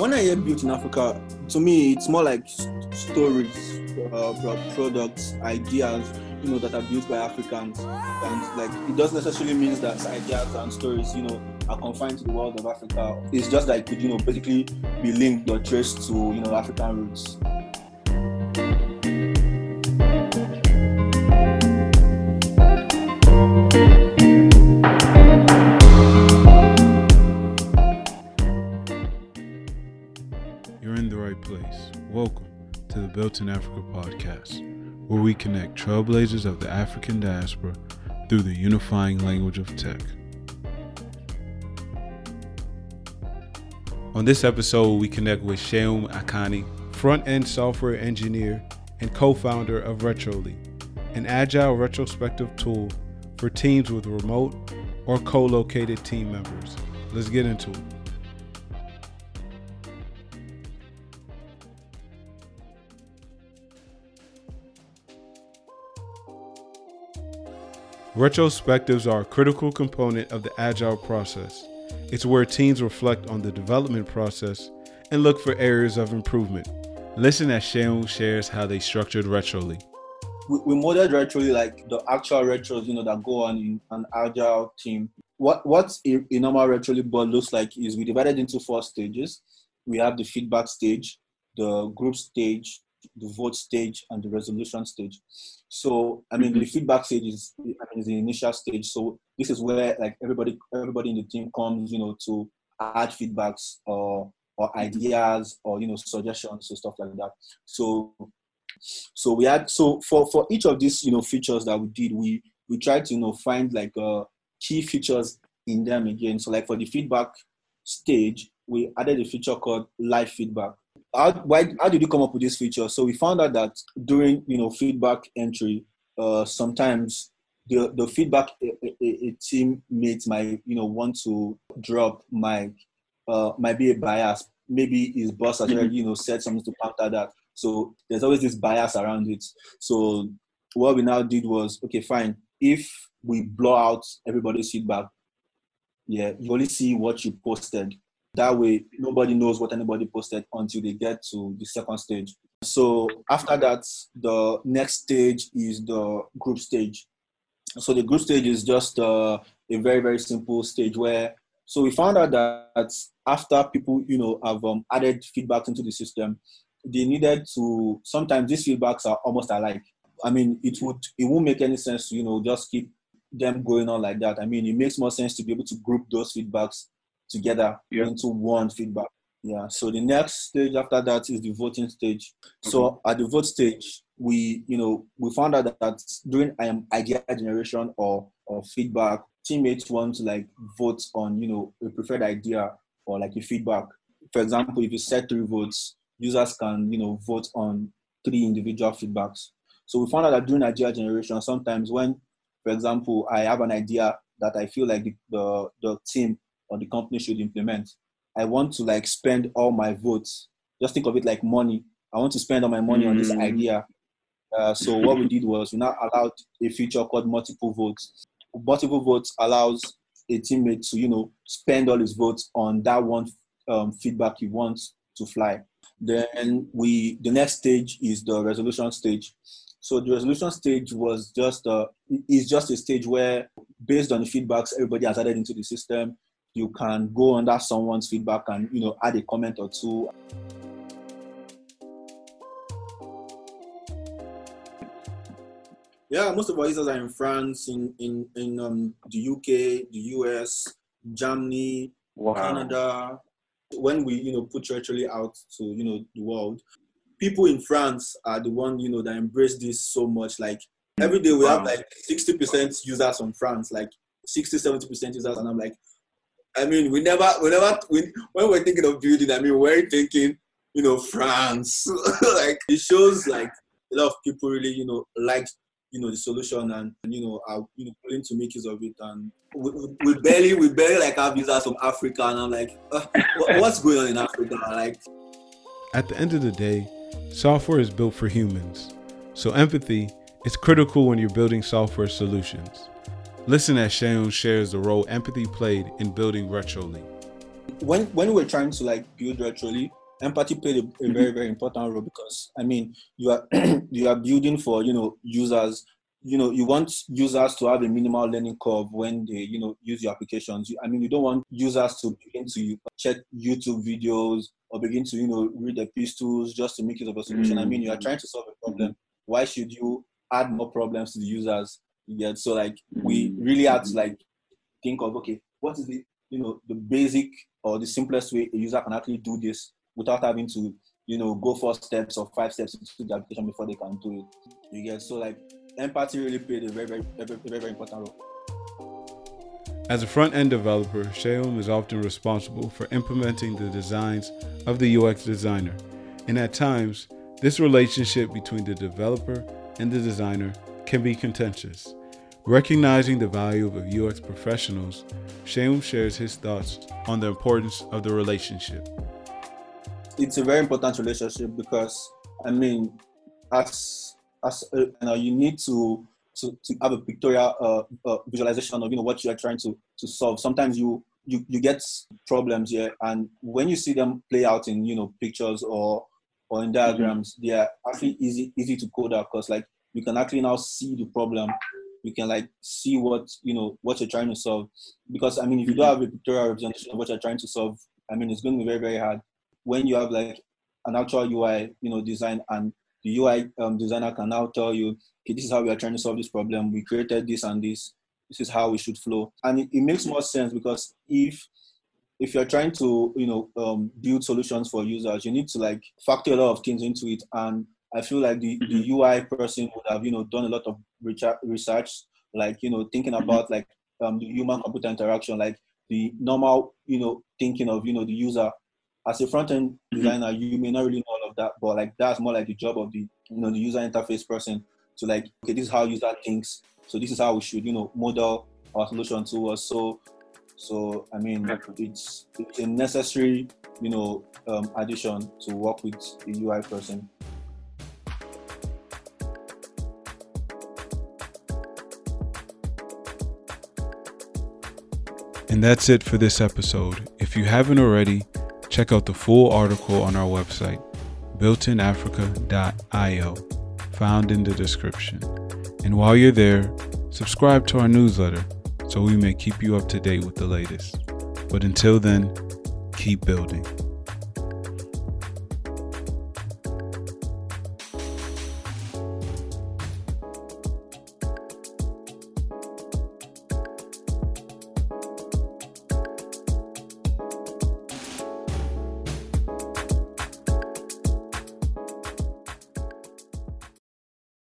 when I hear built in Africa, to me, it's more like stories, uh, products, ideas, you know, that are built by Africans. And like, it doesn't necessarily mean that ideas and stories, you know, are confined to the world of Africa. It's just like, could, you know, basically be linked or traced to, you know, African roots. Welcome to the Built in Africa podcast, where we connect trailblazers of the African diaspora through the unifying language of tech. On this episode, we connect with Sheum Akani, front end software engineer and co founder of Retroly, an agile retrospective tool for teams with remote or co located team members. Let's get into it. Retrospectives are a critical component of the agile process. It's where teams reflect on the development process and look for areas of improvement. Listen as Sheung shares how they structured Retroly. We, we modeled Retroly like the actual retros, you know, that go on in an agile team. What what a, a normal Retroly board looks like is we divided into four stages. We have the feedback stage, the group stage, the vote stage and the resolution stage. So I mean, mm-hmm. the feedback stage is, I mean, is the initial stage. So this is where like everybody everybody in the team comes, you know, to add feedbacks or or ideas or you know suggestions and stuff like that. So so we had so for for each of these you know features that we did, we we tried to you know find like uh, key features in them again. So like for the feedback stage, we added a feature called live feedback how, why, how did you come up with this feature? So we found out that during you know feedback entry, uh, sometimes the the feedback a, a, a teammate might you know want to drop might uh, might be a bias. Maybe his boss has already you know said something to counter that. So there's always this bias around it. So what we now did was okay, fine. If we blow out everybody's feedback, yeah, you only see what you posted that way, nobody knows what anybody posted until they get to the second stage. So after that, the next stage is the group stage. So the group stage is just uh, a very very simple stage where. So we found out that after people, you know, have um, added feedback into the system, they needed to. Sometimes these feedbacks are almost alike. I mean, it would it won't make any sense to you know just keep them going on like that. I mean, it makes more sense to be able to group those feedbacks together yeah. into one feedback. Yeah. So the next stage after that is the voting stage. So at the vote stage, we you know we found out that during um, idea generation or or feedback, teammates want to like vote on you know a preferred idea or like a feedback. For example, if you set three votes, users can you know vote on three individual feedbacks. So we found out that during idea generation, sometimes when, for example, I have an idea that I feel like the, the, the team or the company should implement. I want to like spend all my votes. Just think of it like money. I want to spend all my money mm. on this mm. idea. Uh, so what we did was we now allowed a feature called multiple votes. Multiple votes allows a teammate to you know spend all his votes on that one um, feedback he wants to fly. Then we the next stage is the resolution stage. So the resolution stage was just uh, is just a stage where based on the feedbacks everybody has added into the system, you can go under someone's feedback and you know add a comment or two yeah most of our users are in france in in in um, the uk the us germany wow. canada when we you know put virtually out to you know the world people in france are the one you know that embrace this so much like every day we wow. have like 60% users from france like 60 70% users and i'm like I mean, we never, we never, we, when we're thinking of building, I mean, we're thinking, you know, France. like it shows like a lot of people really, you know, like, you know, the solution and, you know, are you know willing to make use of it. And we, we barely, we barely like have users from Africa, and I'm like, uh, what's going on in Africa? Like, at the end of the day, software is built for humans, so empathy is critical when you're building software solutions. Listen as Sheung shares the role empathy played in building Retroly. when when we're trying to like build retroly, empathy played a, a mm-hmm. very very important role because I mean you are you are building for you know users. You know you want users to have a minimal learning curve when they you know use your applications. I mean you don't want users to begin to check YouTube videos or begin to you know read the epistles just to make use of a solution. Mm-hmm. I mean you are trying to solve a problem. Why should you add more problems to the users? Yeah, so like we mm. really had to like think of okay, what is the you know the basic or the simplest way a user can actually do this without having to you know go four steps or five steps into the application before they can do it. You get so like empathy really played a very very very, very, very important role. As a front end developer, Sheum is often responsible for implementing the designs of the UX designer, and at times, this relationship between the developer and the designer can be contentious. Recognizing the value of UX professionals, Sheum shares his thoughts on the importance of the relationship. It's a very important relationship because, I mean, as as uh, you, know, you need to, to, to have a pictorial uh, uh, visualization of you know what you are trying to to solve. Sometimes you you, you get problems here, and when you see them play out in you know pictures or or in diagrams, mm-hmm. they are actually easy easy to code out because like you can actually now see the problem you can like see what you know what you're trying to solve. Because I mean, if you don't have a pictorial representation of what you're trying to solve, I mean, it's going to be very very hard. When you have like an actual UI, you know, design and the UI um, designer can now tell you, okay, this is how we are trying to solve this problem. We created this and this. This is how we should flow, and it, it makes more sense because if if you're trying to you know um, build solutions for users, you need to like factor a lot of things into it, and I feel like the, mm-hmm. the UI person would have, you know, done a lot of research, like, you know, thinking mm-hmm. about like um, the human computer interaction, like the normal, you know, thinking of, you know, the user. As a front end mm-hmm. designer, you may not really know all of that, but like that's more like the job of the, you know, the user interface person to like, okay, this is how user thinks. So this is how we should, you know, model our solution towards. So, so I mean, it's it's a necessary, you know, um, addition to work with the UI person. And that's it for this episode. If you haven't already, check out the full article on our website, builtinafrica.io, found in the description. And while you're there, subscribe to our newsletter so we may keep you up to date with the latest. But until then, keep building.